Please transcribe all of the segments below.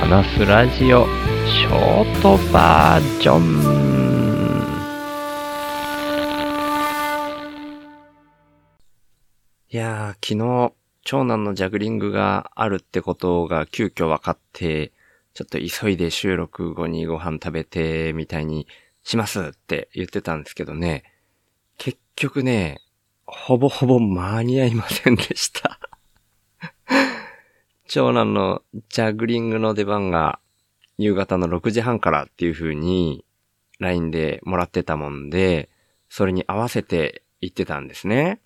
話すラジオショートバージョン。いやー、昨日、長男のジャグリングがあるってことが急遽分かって、ちょっと急いで収録後にご飯食べて、みたいにしますって言ってたんですけどね、結局ね、ほぼほぼ間に合いませんでした。長男のジャグリングの出番が夕方の6時半からっていう風に LINE でもらってたもんで、それに合わせて行ってたんですね。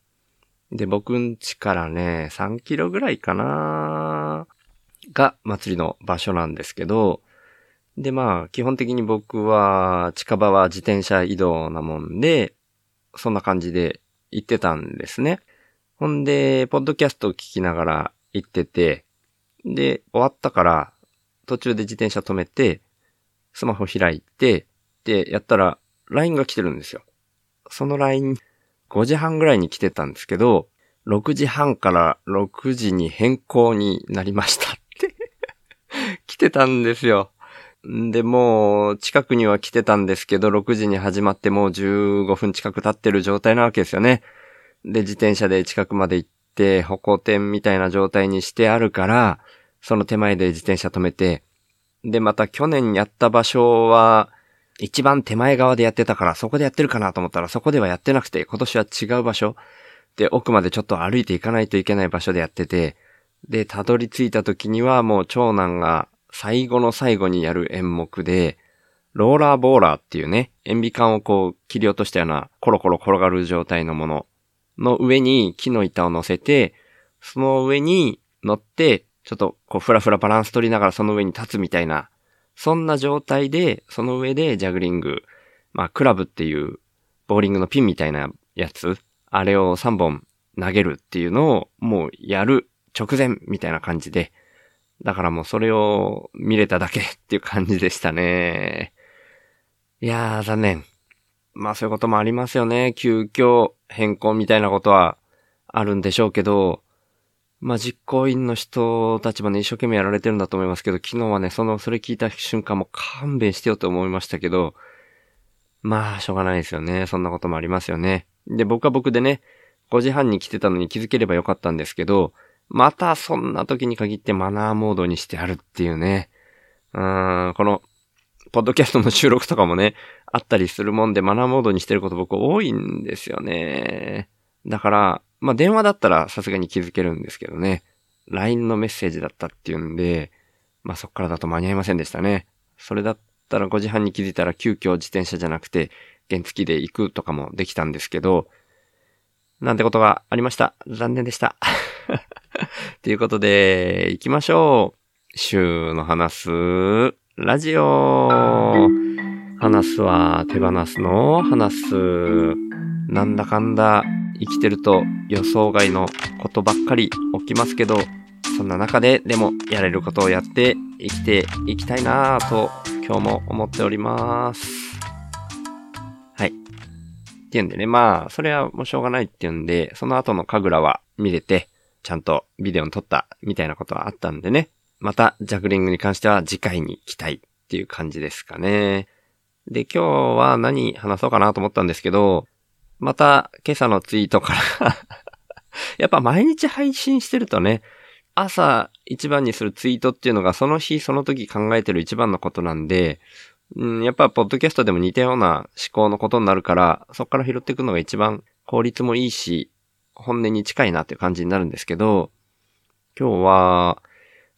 で、僕ん家からね、3キロぐらいかなが祭りの場所なんですけど、で、まあ、基本的に僕は近場は自転車移動なもんで、そんな感じで行ってたんですね。ほんで、ポッドキャストを聞きながら行ってて、で、終わったから、途中で自転車止めて、スマホ開いて、で、やったら、LINE が来てるんですよ。その LINE、5時半ぐらいに来てたんですけど、6時半から6時に変更になりましたって 来てたんですよ。で、もう、近くには来てたんですけど、6時に始まってもう15分近く経ってる状態なわけですよね。で、自転車で近くまで行っ、歩行点みたいな状態にしてあるから、その手前で自転車止めて、で、また去年やった場所は、一番手前側でやってたから、そこでやってるかなと思ったら、そこではやってなくて、今年は違う場所で、奥までちょっと歩いていかないといけない場所でやってて、で、たどり着いた時にはもう長男が最後の最後にやる演目で、ローラーボーラーっていうね、塩ビ管をこう切り落としたようなコロコロ転がる状態のもの。の上に木の板を乗せて、その上に乗って、ちょっとこうふらふらバランス取りながらその上に立つみたいな、そんな状態で、その上でジャグリング、まあクラブっていうボーリングのピンみたいなやつ、あれを3本投げるっていうのをもうやる直前みたいな感じで、だからもうそれを見れただけっていう感じでしたね。いやー、残念。まあそういうこともありますよね。急遽変更みたいなことはあるんでしょうけど、まあ実行委員の人たちもね、一生懸命やられてるんだと思いますけど、昨日はね、その、それ聞いた瞬間も勘弁してよと思いましたけど、まあ、しょうがないですよね。そんなこともありますよね。で、僕は僕でね、5時半に来てたのに気づければよかったんですけど、またそんな時に限ってマナーモードにしてあるっていうね。うーん、この、ポッドキャストの収録とかもね、あったりするもんでマナーモードにしてること僕多いんですよね。だから、まあ、電話だったらさすがに気づけるんですけどね。LINE のメッセージだったっていうんで、まあ、そっからだと間に合いませんでしたね。それだったら5時半に気づいたら急遽自転車じゃなくて原付で行くとかもできたんですけど、なんてことがありました。残念でした。ということで、行きましょう。週の話す、ラジオ。話すは手放すの話す。なんだかんだ生きてると予想外のことばっかり起きますけど、そんな中ででもやれることをやって生きていきたいなぁと今日も思っております。はいっていうんでね、まあ、それはもうしょうがないっていうんで、その後の神楽は見れて、ちゃんとビデオに撮ったみたいなことはあったんでね、またジャグリングに関しては次回に期待っていう感じですかね。で、今日は何話そうかなと思ったんですけど、また今朝のツイートから やっぱ毎日配信してるとね、朝一番にするツイートっていうのがその日その時考えてる一番のことなんで、うん、やっぱ、ポッドキャストでも似たような思考のことになるから、そこから拾っていくのが一番効率もいいし、本音に近いなっていう感じになるんですけど、今日は、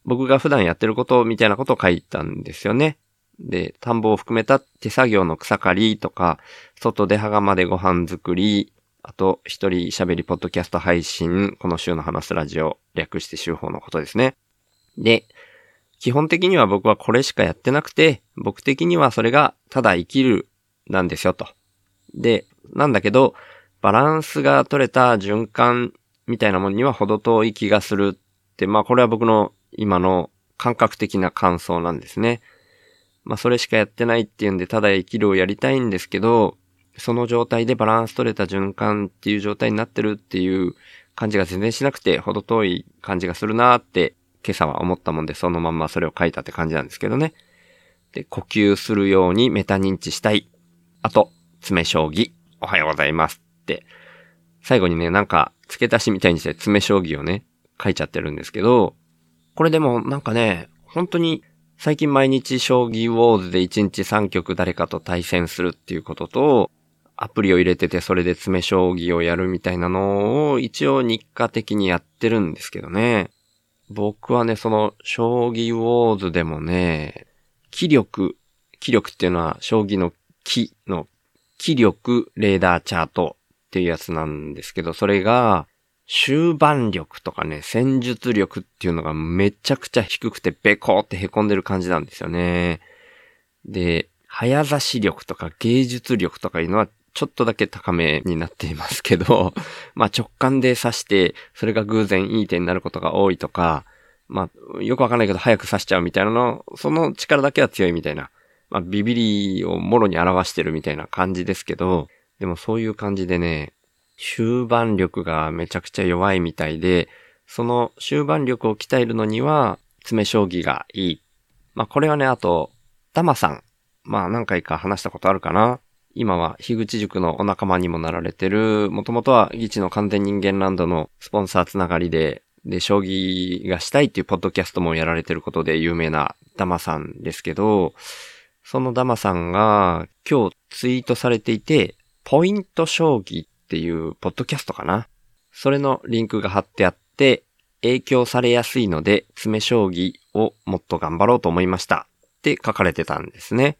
僕が普段やってることみたいなことを書いたんですよね。で、田んぼを含めた手作業の草刈りとか、外で羽までご飯作り、あと、一人喋りポッドキャスト配信、この週の話すラジオ、略して週報のことですね。で、基本的には僕はこれしかやってなくて、僕的にはそれがただ生きるなんですよと。で、なんだけど、バランスが取れた循環みたいなもんには程遠い気がするって、まあこれは僕の今の感覚的な感想なんですね。まあそれしかやってないっていうんで、ただ生きるをやりたいんですけど、その状態でバランス取れた循環っていう状態になってるっていう感じが全然しなくて、程遠い感じがするなーって今朝は思ったもんでそのまんまそれを書いたって感じなんですけどね。で、呼吸するようにメタ認知したい。あと、詰将棋。おはようございますって。最後にね、なんか付け足しみたいにして詰将棋をね、書いちゃってるんですけど、これでもなんかね、本当に最近毎日将棋ウォーズで1日3局誰かと対戦するっていうことと、アプリを入れててそれで詰将棋をやるみたいなのを一応日課的にやってるんですけどね。僕はね、その将棋ウォーズでもね、気力、気力っていうのは将棋の気の気力レーダーチャートっていうやつなんですけど、それが終盤力とかね、戦術力っていうのがめちゃくちゃ低くてベコーって凹んでる感じなんですよね。で、早指し力とか芸術力とかいうのはちょっとだけ高めになっていますけど、まあ直感で指して、それが偶然いい手になることが多いとか、まあよくわかんないけど早く指しちゃうみたいなの、その力だけは強いみたいな、まあビビリをもろに表してるみたいな感じですけど、でもそういう感じでね、終盤力がめちゃくちゃ弱いみたいで、その終盤力を鍛えるのには、詰将棋がいい。まあこれはね、あと、ダマさん。まあ何回か話したことあるかな。今は樋口塾のお仲間にもなられてる、もともとはギチの完全人間ランドのスポンサーつながりで、で、将棋がしたいっていうポッドキャストもやられてることで有名なダマさんですけど、そのダマさんが今日ツイートされていて、ポイント将棋っっていうポッドキャストかな。それのリンクが貼ってあって、影響されやすいので、詰将棋をもっと頑張ろうと思いました。って書かれてたんですね。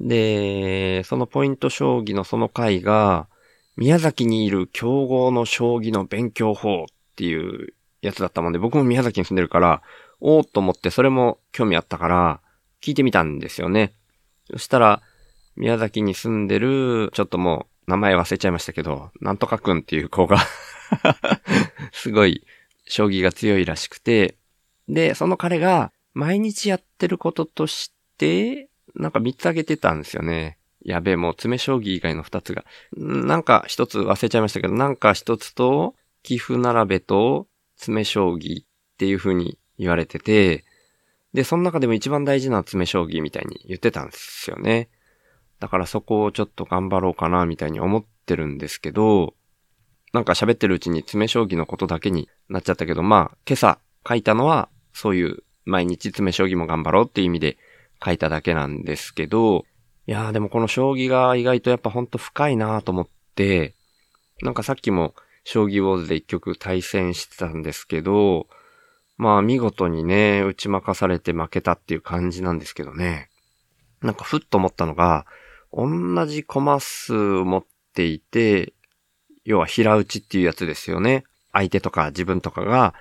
で、そのポイント将棋のその回が、宮崎にいる競合の将棋の勉強法っていうやつだったもんで、僕も宮崎に住んでるから、おーっと思ってそれも興味あったから、聞いてみたんですよね。そしたら、宮崎に住んでる、ちょっともう名前忘れちゃいましたけど、なんとかくんっていう子が すごい、将棋が強いらしくて、で、その彼が、毎日やってることとして、なんか3つ挙げてたんですよね。やべえ、もう詰将棋以外の2つが。なんか1つ忘れちゃいましたけど、なんか1つと、寄付並べと詰将棋っていう風に言われてて、で、その中でも一番大事な詰将棋みたいに言ってたんですよね。だからそこをちょっと頑張ろうかな、みたいに思ってるんですけど、なんか喋ってるうちに詰将棋のことだけになっちゃったけど、まあ、今朝書いたのは、そういう毎日詰将棋も頑張ろうっていう意味で書いただけなんですけど、いやーでもこの将棋が意外とやっぱほんと深いなと思って、なんかさっきも将棋ウォーズで一曲対戦してたんですけど、まあ見事にね、打ち負かされて負けたっていう感じなんですけどね。なんかふっと思ったのが、同じコマ数持っていて、要は平打ちっていうやつですよね。相手とか自分とかが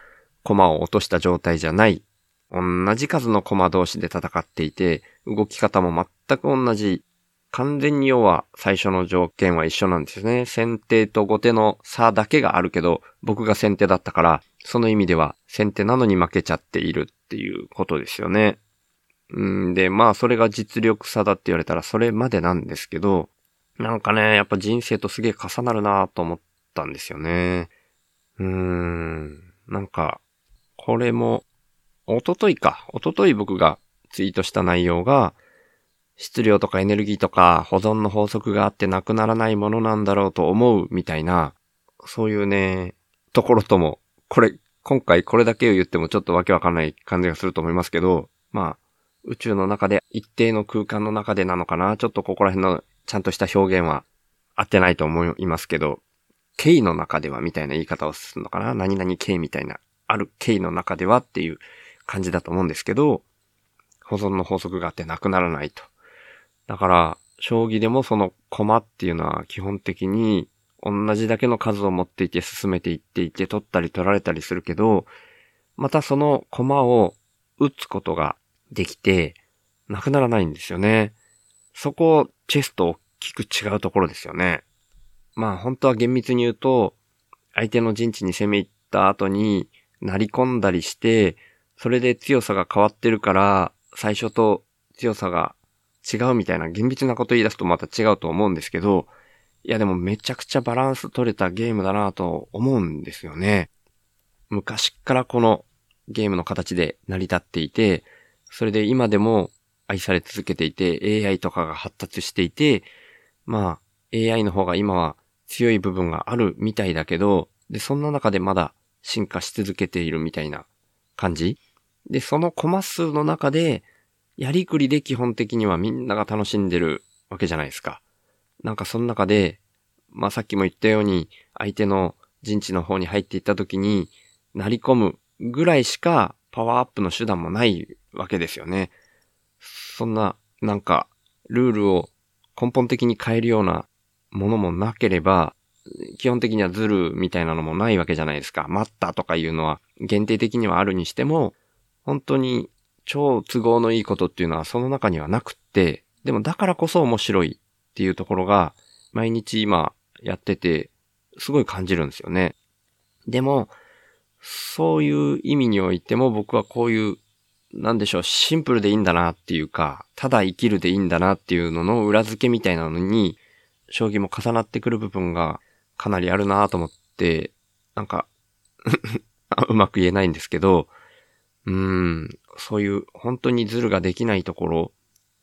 コマを落とした状態じゃない。同じ数のコマ同士で戦っていて、動き方も全く同じ。完全に要は最初の条件は一緒なんですね。先手と後手の差だけがあるけど、僕が先手だったから、その意味では先手なのに負けちゃっているっていうことですよね。うんで、まあ、それが実力差だって言われたらそれまでなんですけど、なんかね、やっぱ人生とすげえ重なるなと思ったんですよね。うーん。なんか、これも、おとといか。おととい僕がツイートした内容が、質量とかエネルギーとか保存の法則があってなくならないものなんだろうと思うみたいな、そういうね、ところとも、これ、今回これだけを言ってもちょっとわけわかんない感じがすると思いますけど、まあ、宇宙の中で、一定の空間の中でなのかな？ちょっとここら辺のちゃんとした表現は合ってないと思いますけど、経の中ではみたいな言い方をするのかな？何々経みたいな、ある経の中ではっていう感じだと思うんですけど、保存の法則があってなくならないと。だから、将棋でもその駒っていうのは基本的に同じだけの数を持っていて進めていっていて取ったり取られたりするけど、またその駒を打つことができて、なくならないんですよね。そこ、チェスと大きく違うところですよね。まあ本当は厳密に言うと、相手の陣地に攻め入った後に、なり込んだりして、それで強さが変わってるから、最初と強さが違うみたいな厳密なこと言い出すとまた違うと思うんですけど、いやでもめちゃくちゃバランス取れたゲームだなと思うんですよね。昔からこのゲームの形で成り立っていて、それで今でも愛され続けていて、AI とかが発達していて、まあ、AI の方が今は強い部分があるみたいだけど、で、そんな中でまだ進化し続けているみたいな感じで、そのコマ数の中で、やりくりで基本的にはみんなが楽しんでるわけじゃないですか。なんかその中で、まあさっきも言ったように、相手の陣地の方に入っていった時に、なり込むぐらいしかパワーアップの手段もないわけですよね。そんな、なんか、ルールを根本的に変えるようなものもなければ、基本的にはズルみたいなのもないわけじゃないですか。待ったとかいうのは限定的にはあるにしても、本当に超都合のいいことっていうのはその中にはなくって、でもだからこそ面白いっていうところが、毎日今やってて、すごい感じるんですよね。でも、そういう意味においても僕はこういう、なんでしょう、シンプルでいいんだなっていうか、ただ生きるでいいんだなっていうのの裏付けみたいなのに、将棋も重なってくる部分がかなりあるなと思って、なんか うまく言えないんですけど、うん、そういう本当にズルができないところ、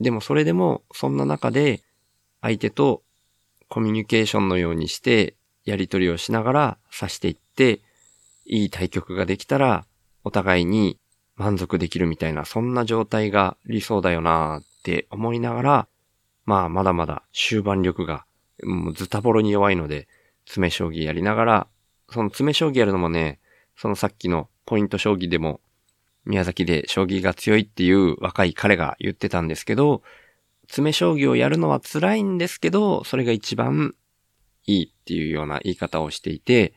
でもそれでもそんな中で相手とコミュニケーションのようにしてやり取りをしながら指していって、いい対局ができたらお互いに満足できるみたいな、そんな状態が理想だよなって思いながら、まあまだまだ終盤力がもうズタボロに弱いので、詰将棋やりながら、その詰将棋やるのもね、そのさっきのポイント将棋でも、宮崎で将棋が強いっていう若い彼が言ってたんですけど、詰将棋をやるのは辛いんですけど、それが一番いいっていうような言い方をしていて、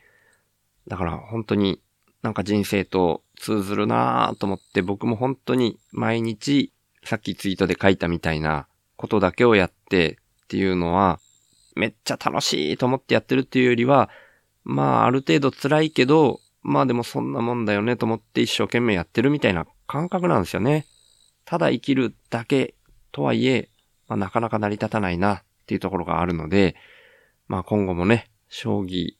だから本当になんか人生と通ずるなぁと思って僕も本当に毎日さっきツイートで書いたみたいなことだけをやってっていうのはめっちゃ楽しいと思ってやってるっていうよりは、まあある程度辛いけど、まあでもそんなもんだよねと思って一生懸命やってるみたいな感覚なんですよね。ただ生きるだけとはいえ、まあ、なかなか成り立たないなっていうところがあるので、まあ今後もね、将棋、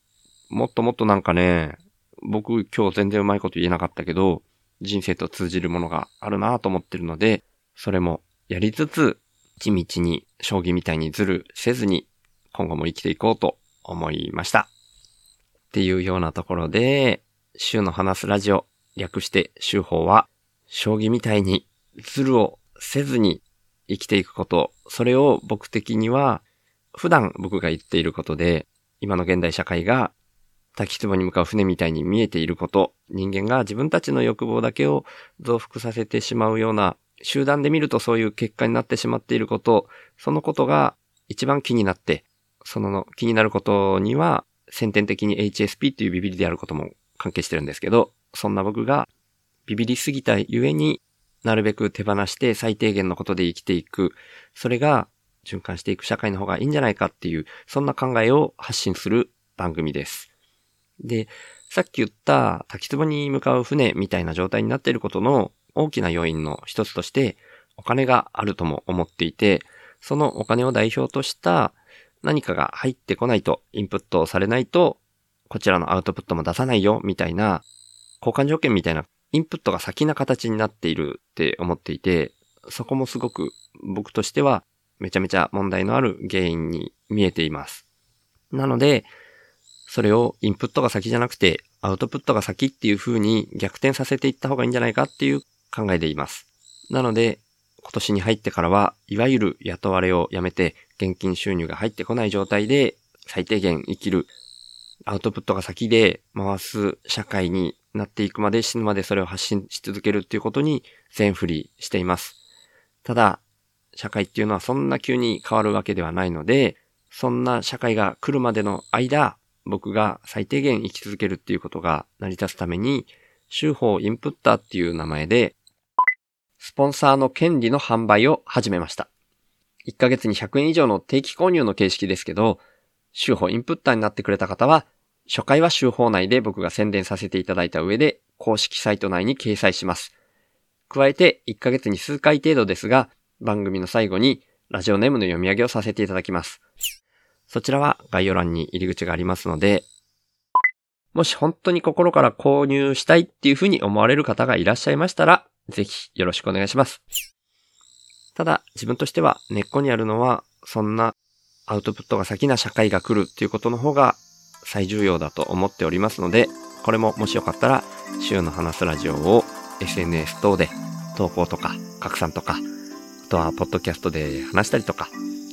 もっともっとなんかね、僕今日全然うまいこと言えなかったけど、人生と通じるものがあるなと思ってるので、それもやりつつ、地道に将棋みたいにずるせずに今後も生きていこうと思いました。っていうようなところで、週の話すラジオ、略して週報は、将棋みたいにズルをせずに生きていくこと、それを僕的には、普段僕が言っていることで、今の現代社会が滝壺に向かう船みたいに見えていること、人間が自分たちの欲望だけを増幅させてしまうような、集団で見るとそういう結果になってしまっていること、そのことが一番気になって、その気になることには、先天的に HSP っていうビビりであることも関係してるんですけど、そんな僕がビビりすぎたゆえになるべく手放して最低限のことで生きていく。それが循環していく社会の方がいいんじゃないかっていう、そんな考えを発信する番組です。で、さっき言った滝壺に向かう船みたいな状態になっていることの大きな要因の一つとして、お金があるとも思っていて、そのお金を代表とした何かが入ってこないと、インプットされないと、こちらのアウトプットも出さないよ、みたいな、交換条件みたいな、インプットが先な形になっているって思っていて、そこもすごく僕としてはめちゃめちゃ問題のある原因に見えています。なので、それをインプットが先じゃなくて、アウトプットが先っていう風に逆転させていった方がいいんじゃないかっていう考えでいます。なので、今年に入ってからは、いわゆる雇われをやめて、現金収入が入ってこない状態で、最低限生きる、アウトプットが先で回す社会になっていくまで死ぬまでそれを発信し続けるっていうことに全振りしています。ただ、社会っていうのはそんな急に変わるわけではないので、そんな社会が来るまでの間、僕が最低限生き続けるっていうことが成り立つために、週報インプッターっていう名前でスポンサーの権利の販売を始めました。1ヶ月に100円以上の定期購入の形式ですけど、週報インプッターになってくれた方は、初回は週報内で僕が宣伝させていただいた上で、公式サイト内に掲載します。加えて、1ヶ月に数回程度ですが、番組の最後にラジオネームの読み上げをさせていただきます。そちらは概要欄に入り口がありますので、もし本当に心から購入したいっていうふうに思われる方がいらっしゃいましたら、ぜひよろしくお願いします。ただ、自分としては根っこにあるのは、そんなアウトプットが先な社会が来るっていうことの方が最重要だと思っておりますので、これももしよかったら、週の話すラジオを SNS 等で投稿とか拡散とか、あとはポッドキャストで話したりとか、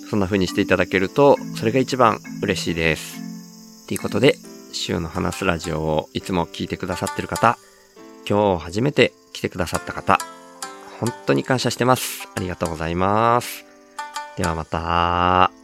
そんな風にしていただけると、それが一番嬉しいです。ということで、週の話すラジオをいつも聞いてくださってる方、今日初めて来てくださった方、本当に感謝してます。ありがとうございます。ではまた。